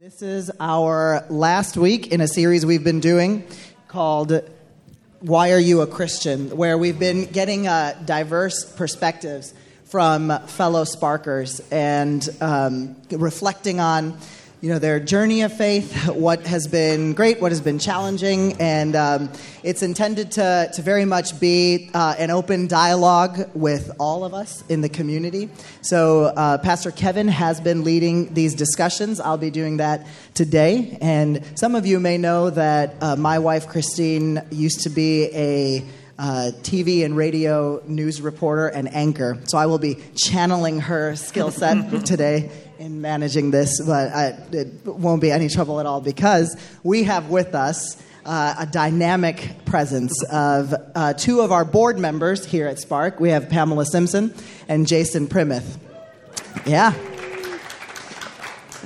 This is our last week in a series we've been doing called Why Are You a Christian? where we've been getting uh, diverse perspectives from fellow Sparkers and um, reflecting on you know their journey of faith, what has been great, what has been challenging, and um, it's intended to, to very much be uh, an open dialogue with all of us in the community. So uh, Pastor Kevin has been leading these discussions. I'll be doing that today, and some of you may know that uh, my wife Christine used to be a uh, TV and radio news reporter and anchor. So I will be channeling her skill set today in managing this, but I, it won't be any trouble at all because we have with us uh, a dynamic presence of uh, two of our board members here at Spark. We have Pamela Simpson and Jason Primoth. Yeah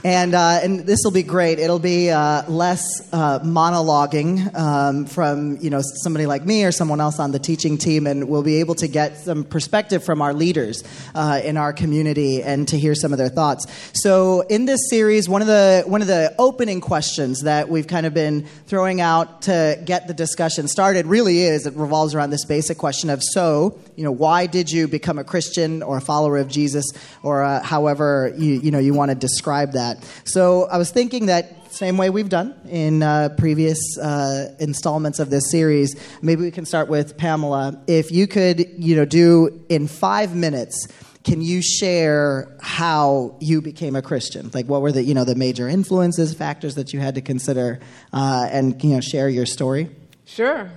and uh, and this will be great. It'll be uh, less uh, monologuing um, from you know somebody like me or someone else on the teaching team, and we'll be able to get some perspective from our leaders uh, in our community and to hear some of their thoughts. So in this series, one of the one of the opening questions that we've kind of been throwing out to get the discussion started really is it revolves around this basic question of so you know why did you become a Christian or a follower of Jesus or uh, however you you know you want to describe that. So I was thinking that same way we've done in uh, previous uh, installments of this series. Maybe we can start with Pamela. If you could, you know, do in five minutes. Can you share how you became a Christian? Like, what were the you know the major influences, factors that you had to consider, uh, and you know share your story? Sure.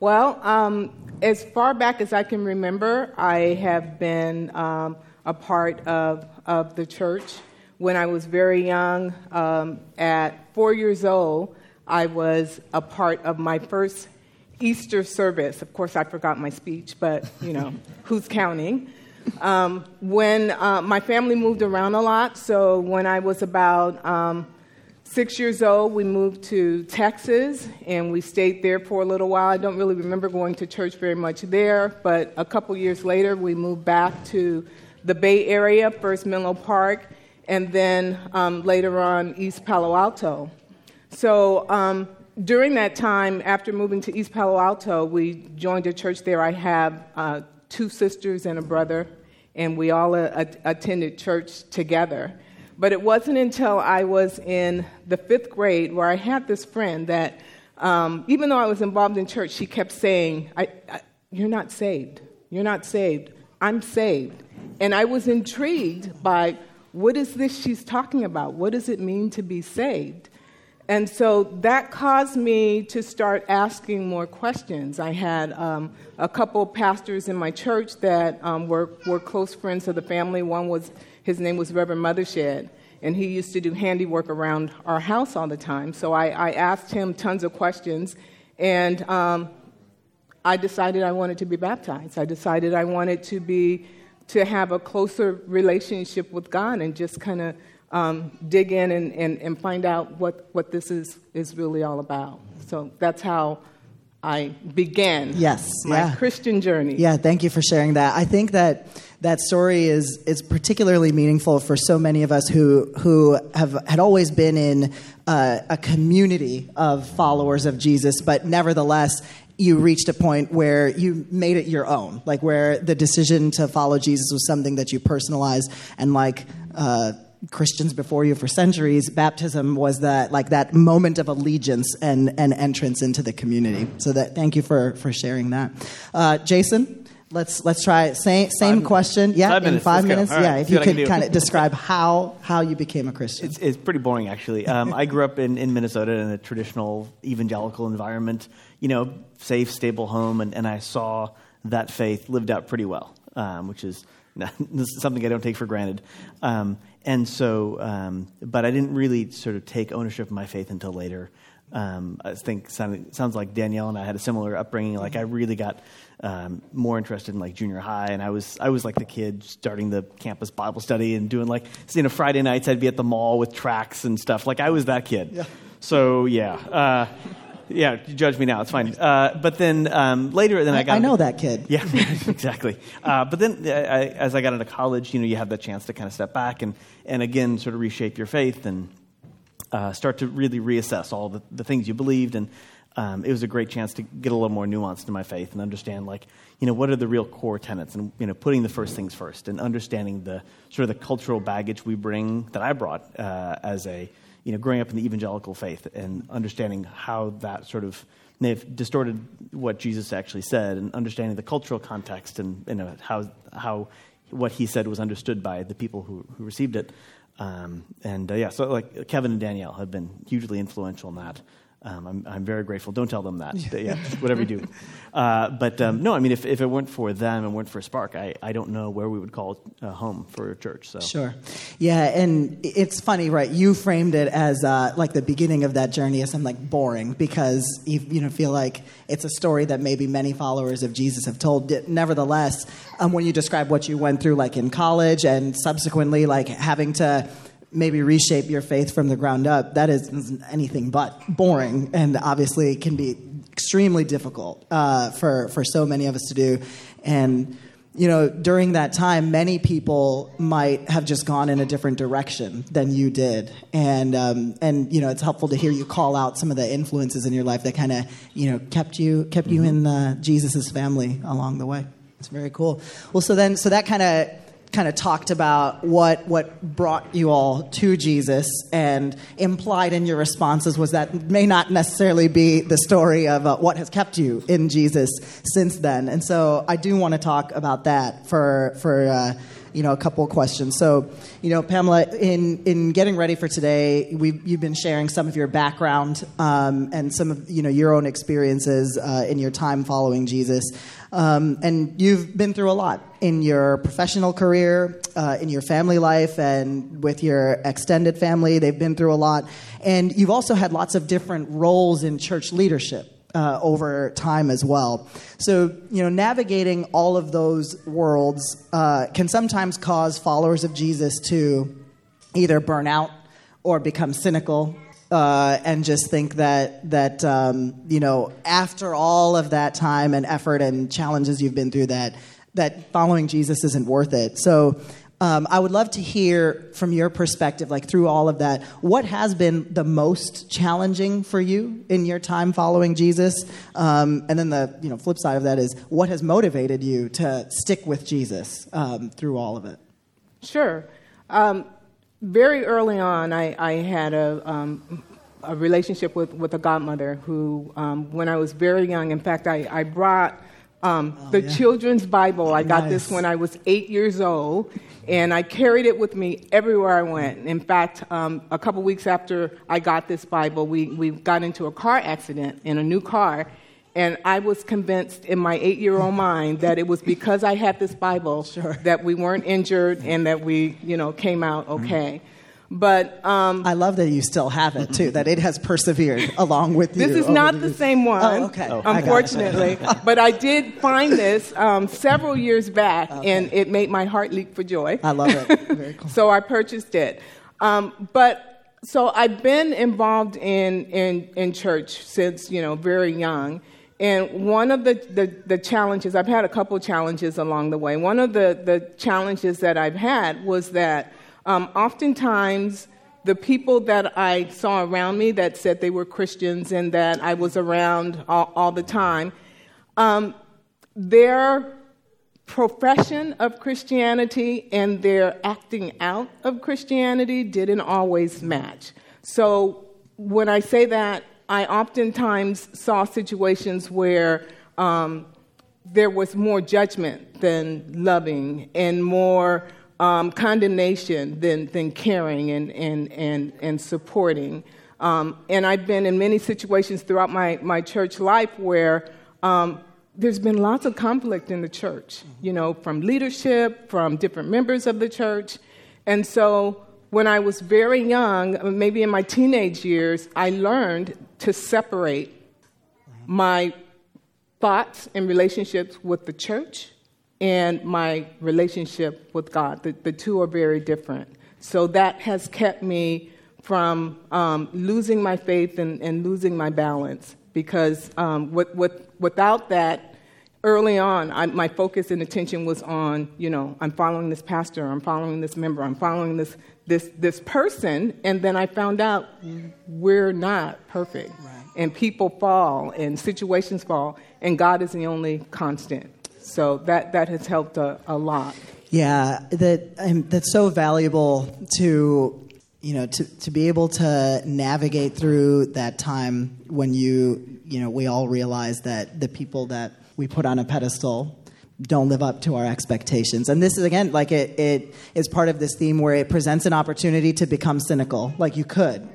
Well, um, as far back as I can remember, I have been um, a part of of the church when I was very young, um, at four years old, I was a part of my first Easter service. Of course, I forgot my speech, but you know, who's counting? Um, when uh, my family moved around a lot, so when I was about um, six years old, we moved to Texas and we stayed there for a little while. I don't really remember going to church very much there, but a couple years later, we moved back to the Bay Area, first Menlo Park, and then um, later on East Palo Alto. So um, during that time, after moving to East Palo Alto, we joined a church there. I have uh, two sisters and a brother, and we all uh, attended church together. But it wasn't until I was in the fifth grade where I had this friend that, um, even though I was involved in church, she kept saying, I, I, You're not saved. You're not saved. I'm saved. And I was intrigued by what is this she's talking about? What does it mean to be saved? And so that caused me to start asking more questions. I had um, a couple pastors in my church that um, were, were close friends of the family. One was, his name was Reverend Mothershed, and he used to do handiwork around our house all the time. So I, I asked him tons of questions, and um, I decided I wanted to be baptized. I decided I wanted to be to have a closer relationship with God and just kind of um, dig in and, and, and find out what, what this is, is really all about. So that's how I began yes, my yeah. Christian journey. Yeah, thank you for sharing that. I think that that story is is particularly meaningful for so many of us who who have had always been in uh, a community of followers of Jesus, but nevertheless you reached a point where you made it your own, like where the decision to follow Jesus was something that you personalized, and like uh, Christians before you for centuries, baptism was that like that moment of allegiance and, and entrance into the community. So that thank you for for sharing that, uh, Jason. Let's let's try same same five, question. Yeah, five in minutes. five Let's minutes. Right. Yeah, if you could kind of describe how how you became a Christian. It's, it's pretty boring, actually. Um, I grew up in, in Minnesota in a traditional evangelical environment. You know, safe, stable home, and, and I saw that faith lived out pretty well, um, which is something I don't take for granted. Um, and so, um, but I didn't really sort of take ownership of my faith until later. Um, I think sound, sounds like Danielle and I had a similar upbringing. Like I really got um, more interested in like junior high, and I was I was like the kid starting the campus Bible study and doing like you know Friday nights I'd be at the mall with tracts and stuff. Like I was that kid. Yeah. So yeah. Uh, yeah, judge me now. It's fine. Uh, but then um, later, then I, I got. I know that kid. Yeah, exactly. Uh, but then, uh, I, as I got into college, you know, you have that chance to kind of step back and, and again, sort of reshape your faith and uh, start to really reassess all the, the things you believed. And um, it was a great chance to get a little more nuance to my faith and understand, like, you know, what are the real core tenets and, you know, putting the first things first and understanding the sort of the cultural baggage we bring that I brought uh, as a, you know, growing up in the evangelical faith and understanding how that sort of may have distorted what Jesus actually said and understanding the cultural context and, you know, how, how what he said was understood by the people who, who received it. Um, and uh, yeah, so like Kevin and Danielle have been hugely influential in that. Um, I'm, I'm very grateful. Don't tell them that. yeah, whatever you do. Uh, but um, no, I mean, if, if it weren't for them and weren't for Spark, I, I don't know where we would call uh, home for a church. So Sure. Yeah, and it's funny, right? You framed it as uh, like the beginning of that journey as something like boring because you, you know feel like it's a story that maybe many followers of Jesus have told. Nevertheless, um, when you describe what you went through, like in college and subsequently, like having to maybe reshape your faith from the ground up, that is anything but boring and obviously can be extremely difficult uh, for, for so many of us to do. And, you know, during that time, many people might have just gone in a different direction than you did. And, um, and you know, it's helpful to hear you call out some of the influences in your life that kind of, you know, kept you, kept you in uh, Jesus' family along the way. It's very cool. Well, so then, so that kind of kind of talked about what what brought you all to Jesus, and implied in your responses was that may not necessarily be the story of uh, what has kept you in Jesus since then. And so I do want to talk about that for for. Uh, you know, a couple of questions. So, you know, Pamela, in, in getting ready for today, we've you've been sharing some of your background um, and some of, you know, your own experiences uh, in your time following Jesus. Um, and you've been through a lot in your professional career, uh, in your family life, and with your extended family. They've been through a lot. And you've also had lots of different roles in church leadership. Uh, over time as well. So, you know, navigating all of those worlds uh, can sometimes cause followers of Jesus to either burn out or become cynical uh, and just think that that um, you know after all of that time and effort and challenges you've been through that that following Jesus isn't worth it. So. Um, I would love to hear from your perspective, like through all of that, what has been the most challenging for you in your time following Jesus? Um, and then the you know flip side of that is what has motivated you to stick with Jesus um, through all of it? Sure. Um, very early on, I, I had a, um, a relationship with, with a godmother who, um, when I was very young, in fact, I, I brought um, oh, the yeah. children's Bible. I got this when I was eight years old, and I carried it with me everywhere I went. In fact, um, a couple weeks after I got this Bible, we, we got into a car accident in a new car, and I was convinced in my eight year old mind that it was because I had this Bible sure. that we weren't injured and that we, you know, came out mm-hmm. Okay. But um, I love that you still have it too. That it has persevered along with you. This is not the same one, oh, okay. Oh, unfortunately. but I did find this um, several years back, okay. and it made my heart leap for joy. I love it. Very cool. so I purchased it. Um, but so I've been involved in, in in church since you know very young. And one of the, the, the, challenges, I've had a couple challenges along the way. One of the, the challenges that I've had was that um, oftentimes the people that I saw around me that said they were Christians and that I was around all, all the time, um, their profession of Christianity and their acting out of Christianity didn't always match. So when I say that, I oftentimes saw situations where um, there was more judgment than loving and more um, condemnation than, than caring and, and, and, and supporting. Um, and I've been in many situations throughout my, my church life where um, there's been lots of conflict in the church, you know, from leadership, from different members of the church. And so when I was very young, maybe in my teenage years, I learned to separate my thoughts and relationships with the church and my relationship with God. The, the two are very different. So that has kept me from um, losing my faith and, and, losing my balance because um, with, with, without that, early on, I, my focus and attention was on, you know, I'm following this pastor, I'm following this member, I'm following this this this person, and then I found out we're not perfect, Right. and people fall, and situations fall, and God is the only constant. So that that has helped a, a lot. Yeah, that um, that's so valuable to you know to, to be able to navigate through that time when you you know we all realize that the people that we put on a pedestal don't live up to our expectations. And this is again like it, it is part of this theme where it presents an opportunity to become cynical like you could.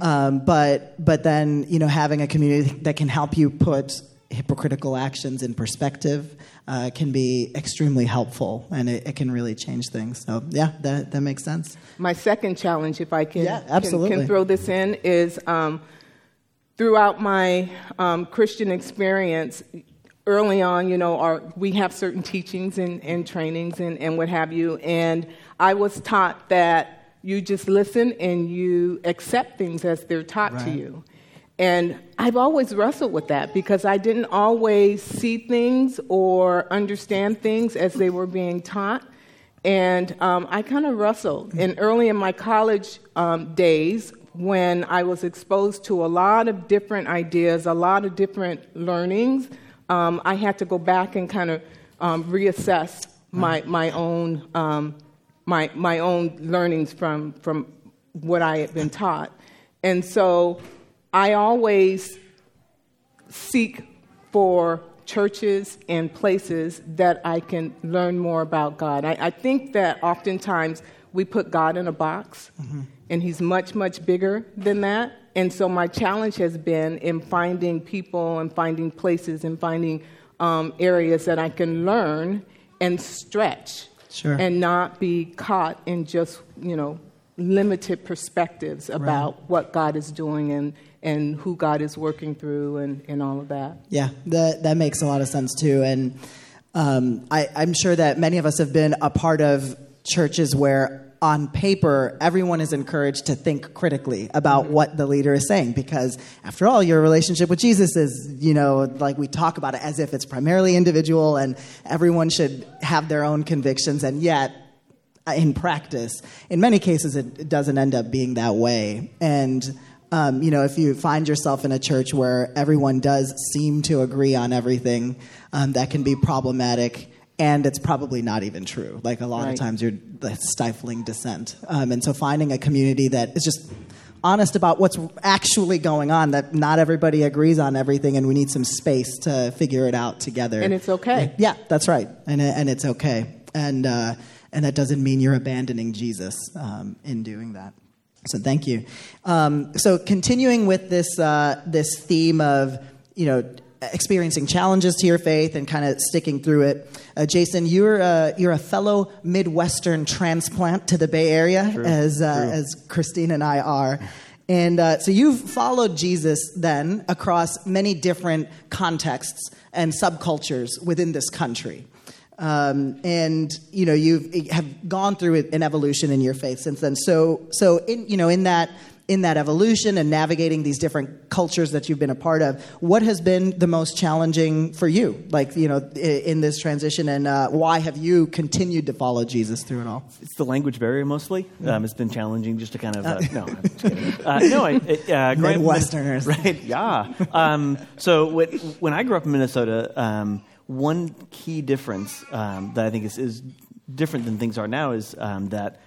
Um, but but then you know having a community that can help you put hypocritical actions in perspective uh, can be extremely helpful and it, it can really change things. So, yeah, that, that makes sense. My second challenge, if I can, Yeah, absolutely. can, throw this in, is um, throughout my um, Christian experience, early on, you know, our, we have certain teachings and, and trainings and, and what have you, and I was taught that you just listen and you accept things as they're taught to you. And I've always wrestled with that because I didn't always see things or understand things as they were being taught. And um, I kind of wrestled. And early in my college um, days, when I was exposed to a lot of different ideas, a lot of different learnings, um, I had to go back and kind of um, reassess my, my own um, my my own learnings from from what I had been taught, and so I always seek for churches and places that I can learn more about God. I, I think that oftentimes we put God in a box, and He's much, much bigger than that. And so my challenge has been in finding people and finding places and finding um, areas that I can learn and stretch Sure. and not be caught in just, you know, limited perspectives about what God is doing and, and who God is working through and, and all of that. Yeah, that, that makes a lot of sense too. And um, I, I'm sure that many of us have been a part of churches where, on paper, everyone is encouraged to think critically about what the leader is saying because, after all, your relationship with Jesus is, you know, like we talk about it as if it's primarily individual and everyone should have their own convictions, and yet, in practice, in many cases, it, it doesn't end up being that way. And um, you know, if you find yourself in a church where everyone does seem to agree on everything, um, that can be problematic. And it's probably not even true. Like a lot of times, you're stifling dissent. Um, and so, finding a community that is just honest about what's actually going on, that not everybody agrees on everything, and we need some space to figure it out together. And it's okay. Yeah, that's right, and and it's okay, and uh, and that doesn't mean you're abandoning Jesus um, in doing that. So thank you. Um, so continuing with this uh, this theme of you know experiencing challenges to your faith and kind of sticking through it, uh, Jason, you're uh, you're a fellow Midwestern transplant to the Bay Area, as uh, as Christine and I are. And uh, so you've followed Jesus then across many different contexts and subcultures within this country. Um, and you know you have gone through an evolution in your faith since then. So so in you know in that in that evolution and navigating these different cultures that you've been a part of, what has been the most challenging for you? Like you know in this transition, and uh, why have you continued to follow Jesus through it all? It's the language barrier mostly. Um, it's been challenging just to kind of uh, no, I'm just kidding. Uh, no, I, it, uh, up Midwesterners. right? Yeah. Um, so when, when I grew up in Minnesota, um, one key difference um, that I think is, is different than things are now is um, that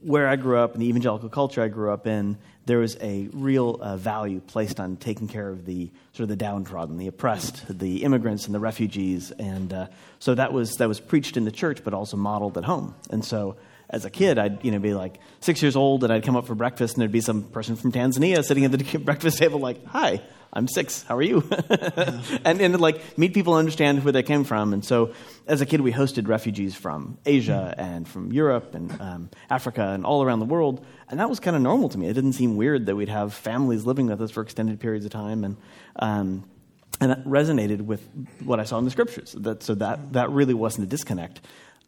where I grew up in the evangelical culture I grew up in, there was a real uh, value placed on taking care of the sort of the downtrodden, the oppressed, the immigrants, and the refugees, and uh, so that was that was preached in the church, but also modeled at home. And so, as a kid, I'd you know be like six years old, and I'd come up for breakfast, and there'd be some person from Tanzania sitting at the breakfast table, like, "Hi, I'm six. How are you?" and and like meet people, and understand where they came from. And so, as a kid, we hosted refugees from Asia and from Europe and um, Africa and all around the world, and that was kind of normal to me. It didn't seem weird that we'd have families living with us for extended periods of time, and um, and that resonated with what I saw in the scriptures. That, so that that really wasn't a disconnect.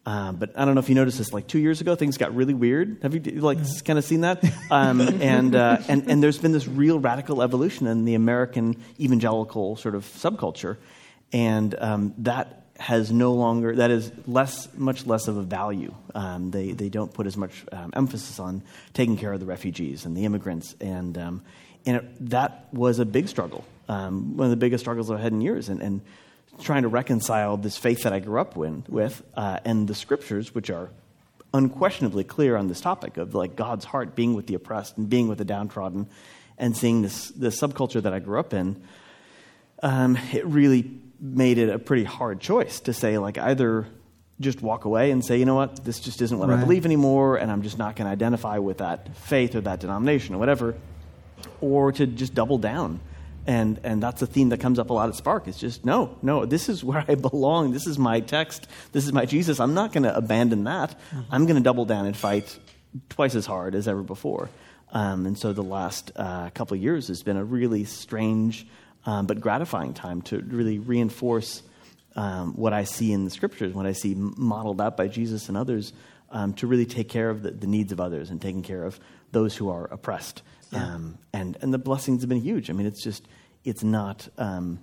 Um, but I don't know if you noticed this. Like two years ago, things got really weird. Have you like kind of seen that? Um, and uh, and and there's been this real radical evolution in the American evangelical sort of subculture, and um, that has no longer that is less much less of a value. Um, they they don't put as much um, emphasis on taking care of the refugees and the immigrants, and um, and it, that was a big struggle, um, one of the biggest struggles I've had in years, and, and trying to reconcile this faith that I grew up with uh, and the scriptures, which are unquestionably clear on this topic of like God's heart being with the oppressed and being with the downtrodden, and seeing this the subculture that I grew up in. Um, it really made it a pretty hard choice to say like either just walk away and say, you know what, this just isn't what right. I believe anymore, and I'm just not going to identify with that faith or that denomination or whatever, or to just double down. And, and that's a theme that comes up a lot at Spark. It's just, no, no, this is where I belong. This is my text. This is my Jesus. I'm not going to abandon that. Mm-hmm. I'm going to double down and fight twice as hard as ever before. Um, and so the last uh, couple of years has been a really strange um, but gratifying time to really reinforce um, what I see in the scriptures, what I see modeled out by Jesus and others, um, to really take care of the, the, needs of others and taking care of those who are oppressed. Yeah. Um, and, and the blessings have been huge. I mean, it's just, it's not. Um,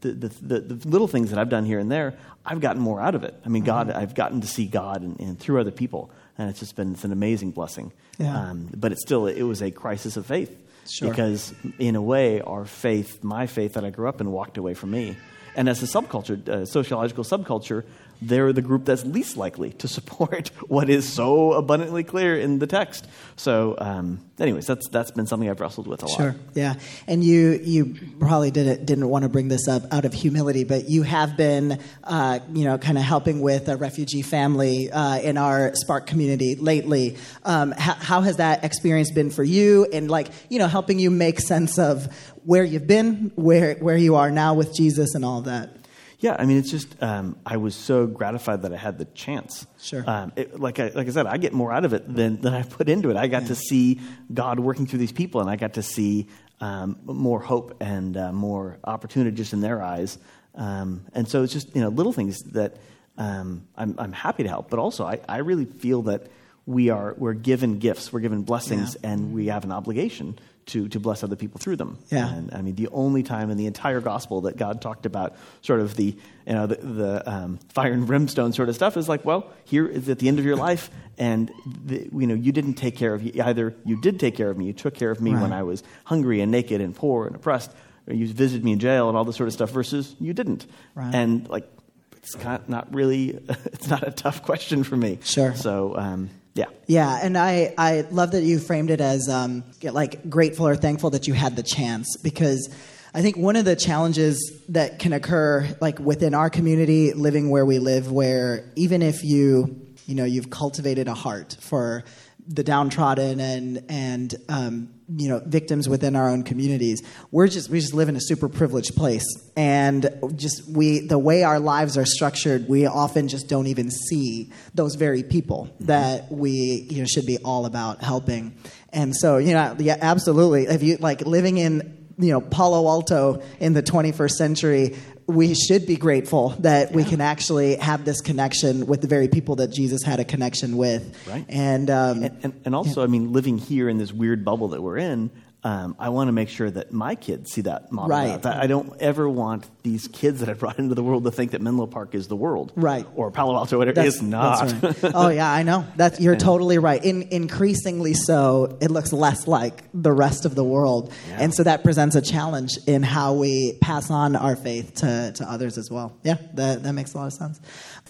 the, the, the, the, little things that I've done here and there, I've gotten more out of it. I mean, God, mm-hmm. I've gotten to see God and, and, through other people, and it's just been it's an amazing blessing. Yeah. Um, but it's still it was a crisis of faith Sure. Because in a way, our faith, my faith that I grew up in, walked away from me. And as a subculture, a sociological subculture, they're the group that's least likely to support what is so abundantly clear in the text. So, um, anyways, that's that's been something I've wrestled with a lot. Sure, yeah, and you you probably didn't didn't want to bring this up out of humility, but you have been, uh, you know, kind of helping with a refugee family uh, in our Spark community lately. Um, how, how has that experience been for you, and like you know, helping you make sense of where you've been, where where you are now with Jesus, and all of that? Yeah, I mean, it's just um, I was so gratified that I had the chance. Sure. Um, it, like I like I said, I get more out of it than than I put into it. I got yeah. to see God working through these people, and I got to see um, more hope and uh, more opportunity just in their eyes. Um, and so it's just you know little things that um, I'm I'm happy to help, but also I, I really feel that we are we're given gifts, we're given blessings, yeah. and we have an obligation to, to bless other people through them. Yeah. And I mean, the only time in the entire gospel that God talked about sort of the, you know, the, the um, fire and brimstone sort of stuff is like, well, here is at the end of your life, and the, you know, you didn't take care of you. Either you did take care of me, you took care of me right. when I was hungry and naked and poor and oppressed, or you visited me in jail and all this sort of stuff, versus you didn't. Right. And like, it's not really, it's not a tough question for me. Sure. So, um, yeah. Yeah, and I, I love that you framed it as um, like grateful or thankful that you had the chance because I think one of the challenges that can occur like within our community, living where we live, where even if you you know you've cultivated a heart for the downtrodden and and um, you know victims within our own communities. We're just we just live in a super privileged place, and just we the way our lives are structured, we often just don't even see those very people mm-hmm. that we you know should be all about helping. And so you know, yeah, absolutely. If you like living in you know Palo Alto in the 21st century, we should be grateful that yeah. we can actually have this connection with the very people that Jesus had a connection with. Right. And um, and, and, and, also, yeah. I mean, living here in this weird bubble that we're in, um, I want to make sure that my kids see that model. Right. I don't ever want these kids that I brought into the world to think that Menlo Park is the world. Right. Or Palo Alto, whatever. That's, it's not. Right. oh, yeah, I know. That's, you're totally right. In, increasingly so, it looks less like the rest of the world. Yeah. And so that presents a challenge in how we pass on our faith to, to others as well. Yeah, that, that makes a lot of sense.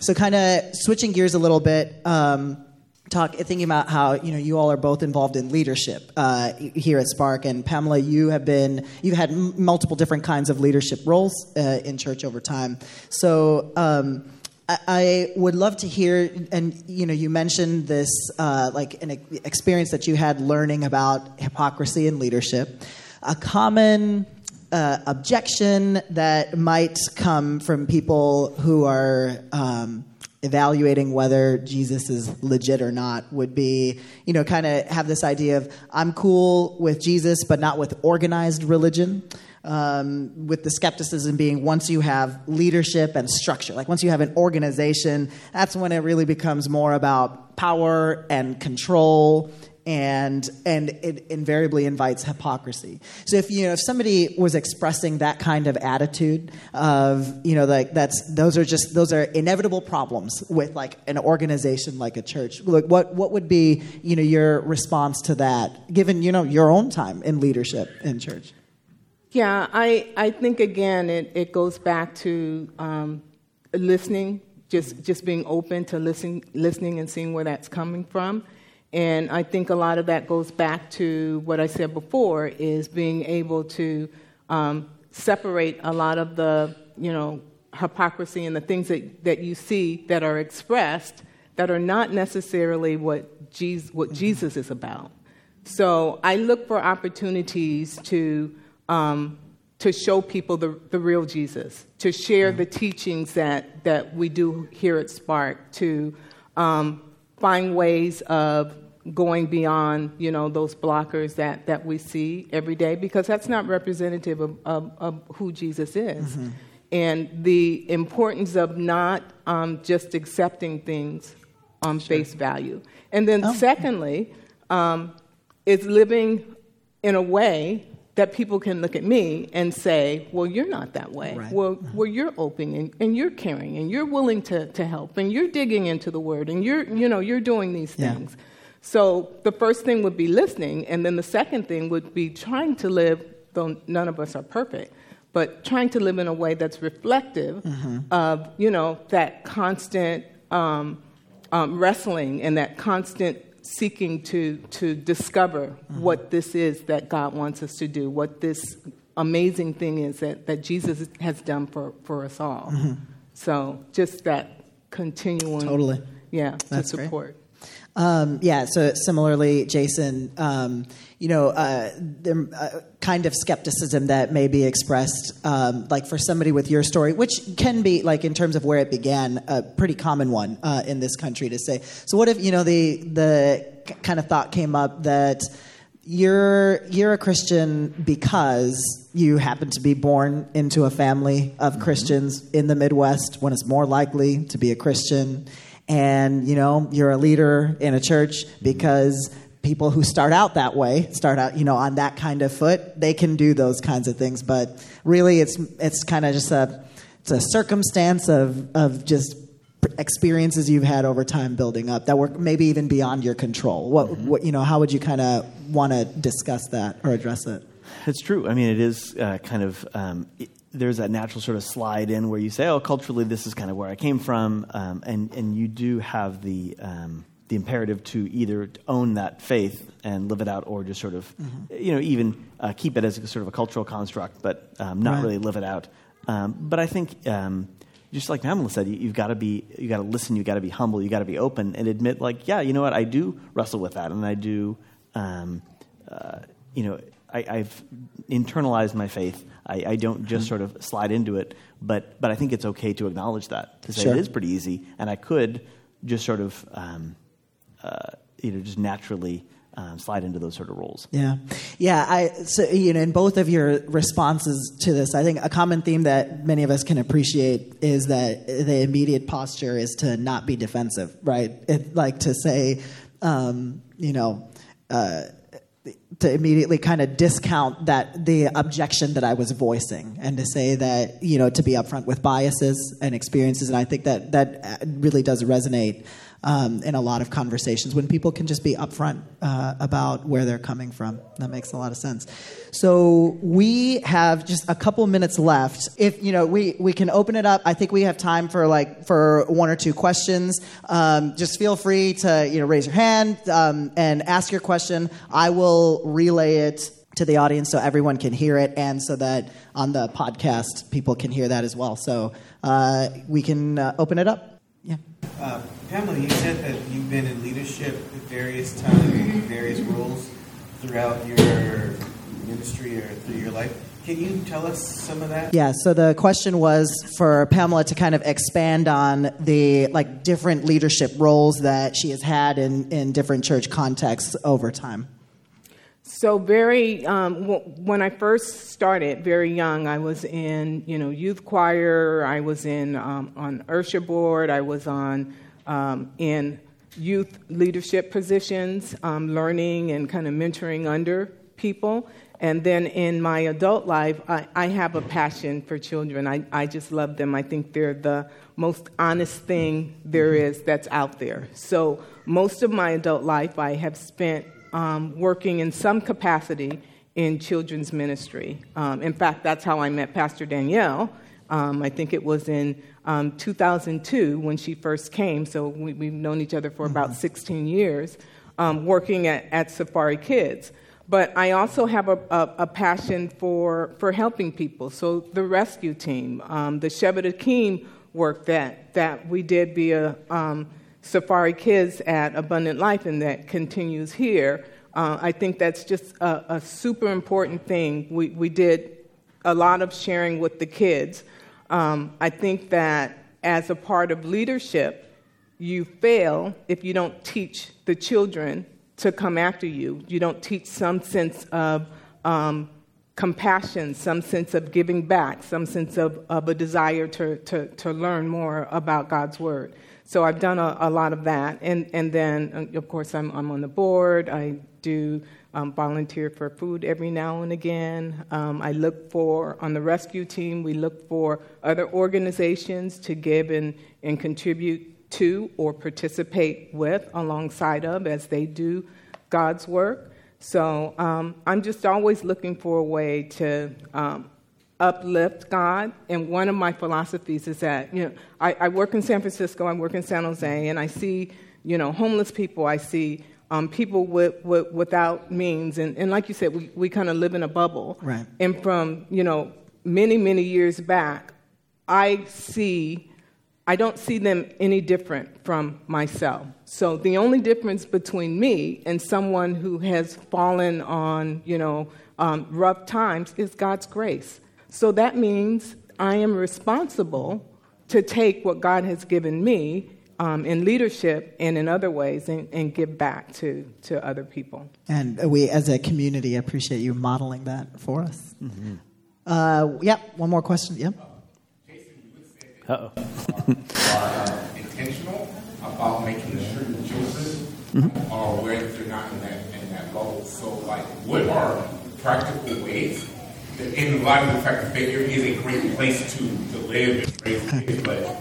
So, kind of switching gears a little bit. Um, talk thinking about how you know you all are both involved in leadership uh, here at Spark, and Pamela, you have been you've had m- multiple different kinds of leadership roles uh, in church over time. So. Um, I, would love to hear, and you know, you mentioned this uh, like an experience that you had learning about hypocrisy in leadership. A common uh, objection that might come from people who are um, evaluating whether Jesus is legit or not would be, you know, kind of have this idea of I'm cool with Jesus, but not with organized religion. Um, with the skepticism being once you have leadership and structure, like once you have an organization, that's when it really becomes more about power and control and and it invariably invites hypocrisy. So if you know if somebody was expressing that kind of attitude of you know like that's those are just those are inevitable problems with like an organization like a church. Like what what would be you know your response to that given you know your own time in leadership in church? Yeah, I I think again it it goes back to um, listening, just just being open to listening listening and seeing where that's coming from and I think a lot of that goes back to what I said before is being able to um, separate a lot of the, you know, hypocrisy and the things that, that you see that are expressed that are not necessarily what Jesus, what Jesus is about. So I look for opportunities to, um, to show people the, the real Jesus, to share the teachings that, that we do here at Spark, to um, find ways of going beyond you know those blockers that, that we see every day because that's not representative of, of, of who jesus is mm-hmm. and the importance of not um, just accepting things on sure. face value and then oh. secondly um, is living in a way that people can look at me and say, well, you're not that way. Right. Well, well, you're open and, and, you're caring and you're willing to, to help and you're digging into the word and you're, you know, you're doing these things. So the first thing would be listening, and then the second thing would be trying to live, though none of us are perfect, but trying to live in a way that's reflective mm-hmm. of, you know, that constant um, um, wrestling and that constant seeking to, to discover mm-hmm. what this is that God wants us to do, what this amazing thing is that, that Jesus has done for, for us all. Mm-hmm. So just that continuing. Totally. Yeah, That's to support. Great. Um, yeah, so similarly, Jason, um, you know, uh, there uh, kind of skepticism that may be expressed, um, like for somebody with your story, which can be, like in terms of where it began, a pretty common one uh, in this country to say. So, what if you know the the kind of thought came up that you're you're a Christian because you happen to be born into a family of mm-hmm. Christians in the Midwest, when it's more likely to be a Christian and you know you're a leader in a church because people who start out that way start out you know on that kind of foot they can do those kinds of things. But really it's it's kind of just a it's a circumstance of of just experiences you've had over time building up that were maybe even beyond your control. What, mm-hmm. what you know how would you kind of want to discuss that or address it? It's true. I mean it is uh, kind of um, there's that natural sort of slide in where you say, "Oh, culturally, this is kind of where I came from," um, and and you do have the um, the imperative to either own that faith and live it out, or just sort of, mm-hmm. you know, even uh, keep it as a sort of a cultural construct, but um, not right. really live it out. Um, but I think, um, just like Pamela said, you, have got to be, you got to listen, you got to be humble, you got to be open, and admit, like, yeah, you know what, I do wrestle with that, and I do, um, uh, you know, I, have internalized my faith. I, I, don't just sort of slide into it, but but I think it's okay to acknowledge that to say sure. it is pretty easy, and I could just sort of um, uh, you know just naturally. Um, slide into those sort of roles. Yeah, yeah. I so you know in both of your responses to this, I think a common theme that many of us can appreciate is that the immediate posture is to not be defensive, right? It, like to say, um, you know. Uh, to immediately kind of discount that the objection that I was voicing and to say that you know to be upfront with biases and experiences and I think that that uh, really does resonate um, in a lot of conversations when people can just be upfront uh, about where they're coming from. That makes a lot of sense. So we have just a couple minutes left. If you know, we we can open it up. I think we have time for like for one or two questions. Um, just feel free to you know raise your hand um, and ask your question. I will relay it to the audience so everyone can hear it and so that on the podcast people can hear that as well. So uh, we can uh, open it up. Yeah. Uh, Pamela, you said that you've been in leadership at various times, in various roles throughout your ministry or through your life. Can you tell us some of that? Yeah, so the question was for Pamela to kind of expand on the like different leadership roles that she has had in, in different church contexts over time. So very um, w- when I first started, very young, I was in you know youth choir. I was in um, on usher board. I was on um, in youth leadership positions, um, learning and kind of mentoring under people. And then in my adult life, I, I have a passion for children. I, I just love them. I think they're the most honest thing there is that's out there. So, most of my adult life, I have spent um, working in some capacity in children's ministry. Um, in fact, that's how I met Pastor Danielle. Um, I think it was in um, 2002 when she first came, so we, have known each other for about mm-hmm. 16 years, um, working at, at Safari Kids. But I also have a, a, a, passion for, for helping people. So the rescue team, um, the Shevet Achim work that, that we did via um, Safari Kids at Abundant Life and that continues here, uh, I think that's just a, a, super important thing. We, we did a lot of sharing with the kids. Um, I think that as a part of leadership, you fail if you don't teach the children to come after you. You don't teach some sense of um, compassion, some sense of giving back, some sense of, of a desire to, to, to learn more about God's Word. So I've done a, a lot of that. And, and then, uh, of course, I'm, I'm on the board. I do um, volunteer for food every now and again. Um, I look for, on the rescue team, we look for other organizations to give and, and contribute to or participate with alongside of as they do God's work. So um, I'm just always looking for a way to um, uplift God. And one of my philosophies is that, you know, I, I, work in San Francisco, I work in San Jose, and I see, you know, homeless people, I see um, people with, with, without means. And, and like you said, we, we kind of live in a bubble. Right. And from, you know, many, many years back, I see I don't see them any different from myself. So the only difference between me and someone who has fallen on, you know, um, rough times is God's grace. So that means I am responsible to take what God has given me um, in leadership and in other ways and, and, give back to, to other people. And we, as a community, appreciate you modeling that for us. Mm-hmm. Uh, yeah, one more question. Yeah. Uh-oh. are uh, intentional about making sure the children mm-hmm. are aware that they're not in that in that bubble. So, like, what are practical ways? In light of the fact that Failure is a great place to, to live and raise kids, but uh,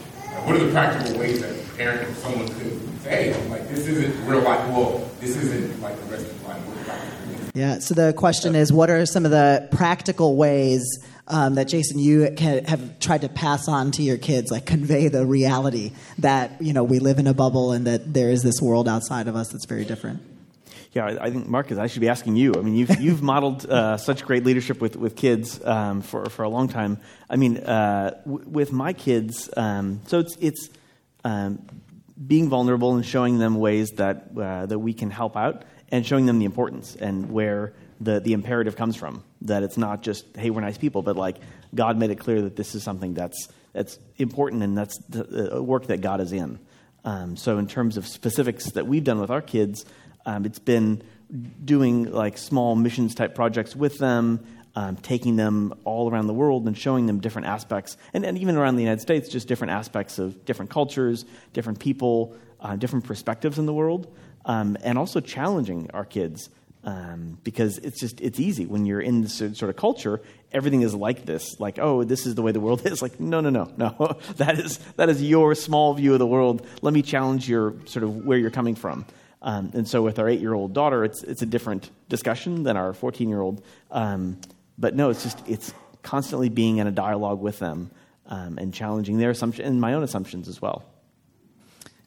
what are the practical ways that a parent or someone could say, like, this isn't real life? Well, this isn't like the rest of life. Yeah. So the question is, what are some of the practical ways? um, that Jason you can, have tried to pass on to your kids, like convey the reality that you know we live in a bubble and that there is this world outside of us that's very different. Yeah, I think Marcus, I should be asking you. I mean, you've you've modeled uh, such great leadership with with kids um, for for a long time. I mean, uh, w- with my kids, um, so it's it's um, being vulnerable and showing them ways that uh, that we can help out, and showing them the importance and where the, the imperative comes from. That it's not just, hey, we're nice people, but like God made it clear that this is something that's, that's important and that's the work that God is in. Um, so, in terms of specifics that we've done with our kids, um, it's been doing like small missions type projects with them, um, taking them all around the world and showing them different aspects, and, and, even around the United States, just different aspects of different cultures, different people, uh, different perspectives in the world, um, and also challenging our kids um, because it's just it's easy. When you're in this sort of culture everything is like this. Like oh this is the way the world is. Like no no no no. That is that is your small view of the world. Let me challenge your sort of where you're coming from um, and so with our eight year old daughter it's it's a different discussion than our 14 year old um, but no it's just it's constantly being in a dialogue with them um, and challenging their assumptions and my own assumptions as well.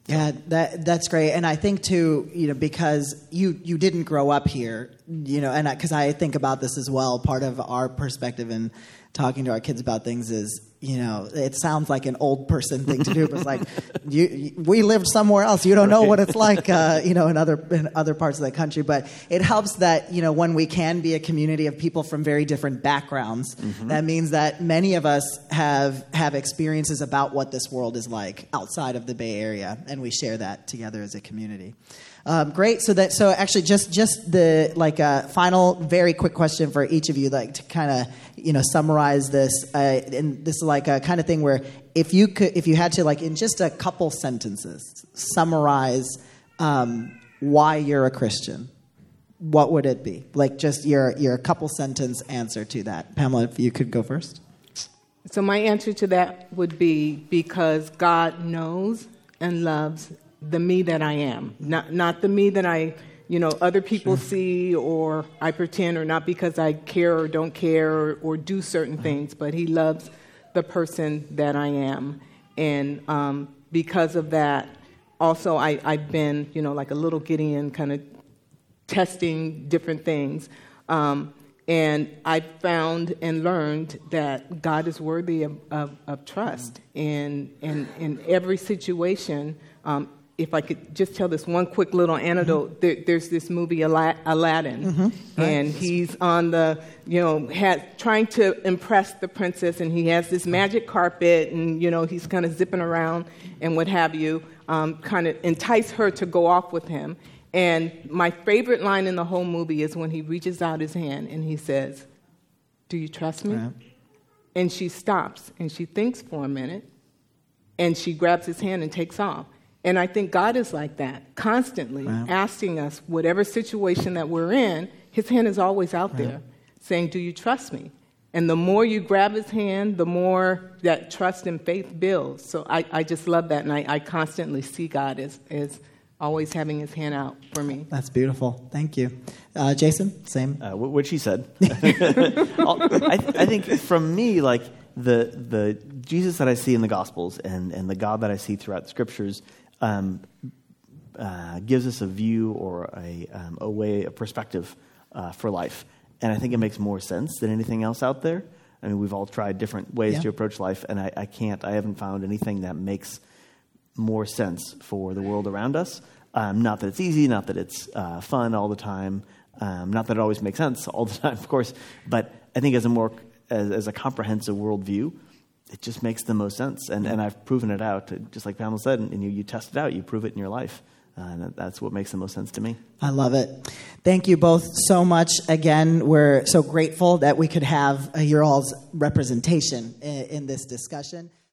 Yeah, that that's great, and I think too, you know, because you you didn't grow up here, you know, and because I, I think about this as well. Part of our perspective in talking to our kids about things is you know, it sounds like an old person thing to do, but it's like you, we lived somewhere else. You don't know what it's like, uh, you know, in other in other parts of the country. But it helps that you know when we can be a community of people from very different backgrounds. Mm-hmm. That means that many of us have have experiences about what this world is like outside of the Bay Area, and we share that together as a community. Um, great. So that so actually just just the like a uh, final very quick question for each of you, like to kind of you know summarize this. Uh, and this is like a kind of thing where if you could if you had to like in just a couple sentences summarize um, why you're a Christian, what would it be? Like just your your couple sentence answer to that. Pamela, if you could go first. So my answer to that would be because God knows and loves the me that I am, not not the me that I you know other people sure. see or I pretend, or not because I care or don't care or, or do certain uh-huh. things, but He loves the person that I am, and um, because of that, also I, I've been you know like a little Gideon, kind of testing different things. Um, and I found and learned that God is worthy of, of, of trust. And in, in every situation, um, if I could just tell this one quick little anecdote, mm-hmm. there, there's this movie Aladdin, mm-hmm. right. and he's on the, you know, trying to impress the princess, and he has this magic carpet, and you know, he's kind of zipping around and what have you, um, kind of entice her to go off with him. And my favorite line in the whole movie is when he reaches out his hand and he says, Do you trust me? And she stops and she thinks for a minute and she grabs his hand and takes off. And I think God is like that, constantly asking us, whatever situation that we're in, his hand is always out there saying, Do you trust me? And the more you grab his hand, the more that trust and faith builds. So I, I just love that. And I, I constantly see God as, as always having his hand out for me. That's beautiful. Thank you. Uh, Jason, same. Uh, what she said. I, I, think from me, like the, the Jesus that I see in the Gospels and, and the God that I see throughout the scriptures um, uh, gives us a view or a, um, a way, a perspective uh, for life. And I think it makes more sense than anything else out there. I mean, we've all tried different ways yeah. to approach life, and I, I can't, I haven't found anything that makes more sense for the world around us. Um, not that it's easy, not that it's uh, fun all the time, um, not that it always makes sense all the time, of course, but I think as a more as, as a comprehensive worldview, it just makes the most sense. And, and I've proven it out, just like Pamela said, and you, you test it out, you prove it in your life. Uh, and that's what makes the most sense to me. I love it. Thank you both so much. Again, we're so grateful that we could have your all's representation in, in this discussion.